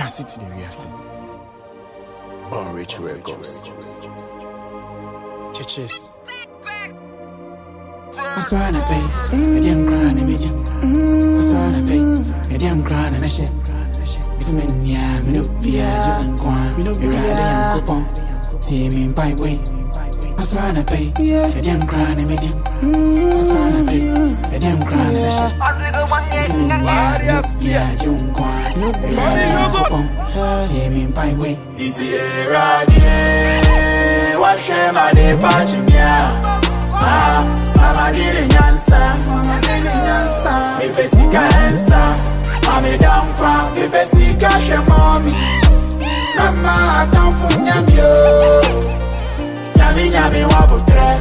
Trust it to the scene. On Rich Records. Churches. What's wrong with me? I didn't cry in me. What's wrong with me? I didn't cry in me. It's me, yeah, me no fear, you don't Me no fear, I am coupon. See me in pipe way. What's wrong with me? I didn't cry in me. What's wrong with me? I didn't cry in me. It's me, yeah, me no fear, you don't Me no fear, I am coupon. See me in pipe way. It's a radio. What shame I did patch me Ah, mama dili nyansa. Mipe sika ensa Mami dampa Mipe sika she mommy Mama atamfu nyami yo Nyami nyami wabutre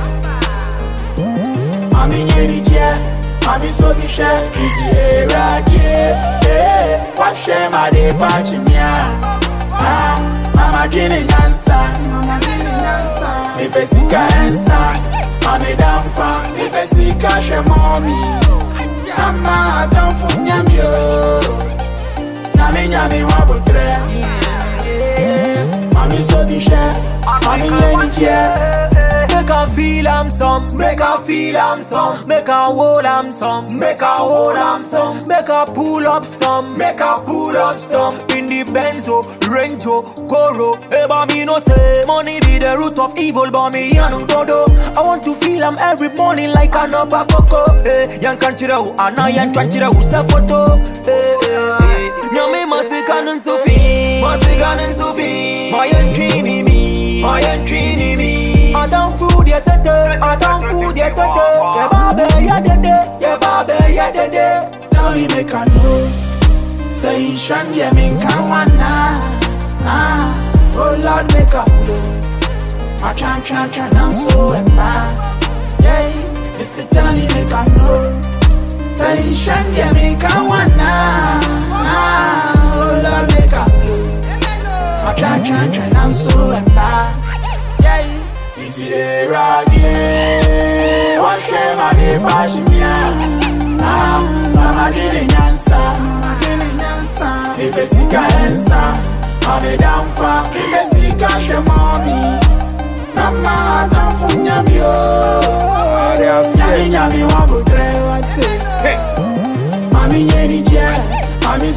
Mami nyeri je Mami sobi she. Iti era kie Eh, washe ma de pachi Ah, mama dili nyansa. Mipe sika ensa. Mami dampa, ibe sika she mommy. Ama atamfu nyami yo Nyami nyami wabutre Mami Make her feel I'm some, make her feel I'm some, make her hold am some, make her hold am some, make her pull up some, make her pull up some. In the Benzo, Range, Goro, Eba me no say money be the root of evil, but me yanu dodo. I want to feel I'm every morning like an upper coco. Eh, yan kanchira hu ana yan kanchira hu sa photo. Eh, eh, eh. Nyame masika nun sufi, masika nun sufi. Mayan trini mi, mayan trini mi. Adam food yet a day, Adam food yet a day. Yeah, babe, yeah, dede, yeah, babe, yeah, dede. Tell me make I know Say you shan yeah me can one Ah, oh Lord make up blow I try try try now so bad Yeah. Tell me make I know Say you shan yeah me can one it's the radio What shame I did pass me Ah, mama dili nyansa Ibe sika ensa Mami dampa Ibe sika she mommy Mama atamfu nyami yo Nyami nyami wabutre Mami nyeni je Mami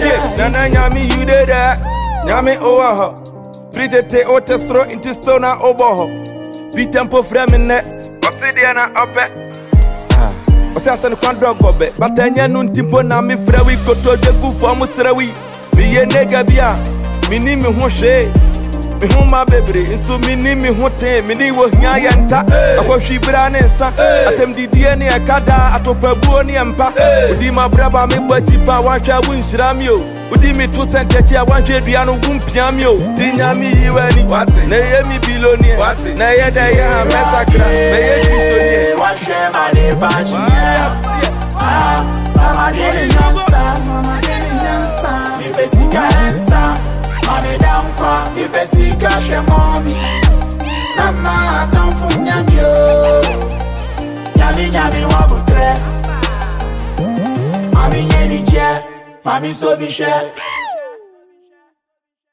Yeah, Nana Nyami, you did that. Nyami Owaho. Pretete Otesro into Stona Oboho. Bi tempo frame ne Obsidian na ope Ose ase ne kwan drogo be Bata enye nun timpo na mi frewi. Koto de ku fo mu srewi. Mi nega bia. Mi ni mi hun shee me ho ma bebree nso menni me ho tee mene wɔ hia yɛ nta akɔhwe bera ne nsa atamdidie ne ɛka daa atopabuo ne ɛmpa wodi ma braba mebɔ akyi pa woahwɛ a wonhyira me o wodi me to sɛntɛkyi a woahwɛ dua no wompia me o nti nyame yi w'ani na ɛyɛ me biloneɛ na ɛyɛ dɛ ɛyɛ ha mɛsakra mɛyɛ kristoniɛ Mami dampa Ibe sika she mommy Mama atamfu nyami yo Nyami nyami wabutre Mami nyeni je Mami sobi she